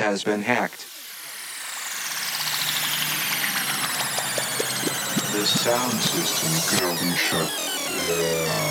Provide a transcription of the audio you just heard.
has been hacked. The sound system can be shut down.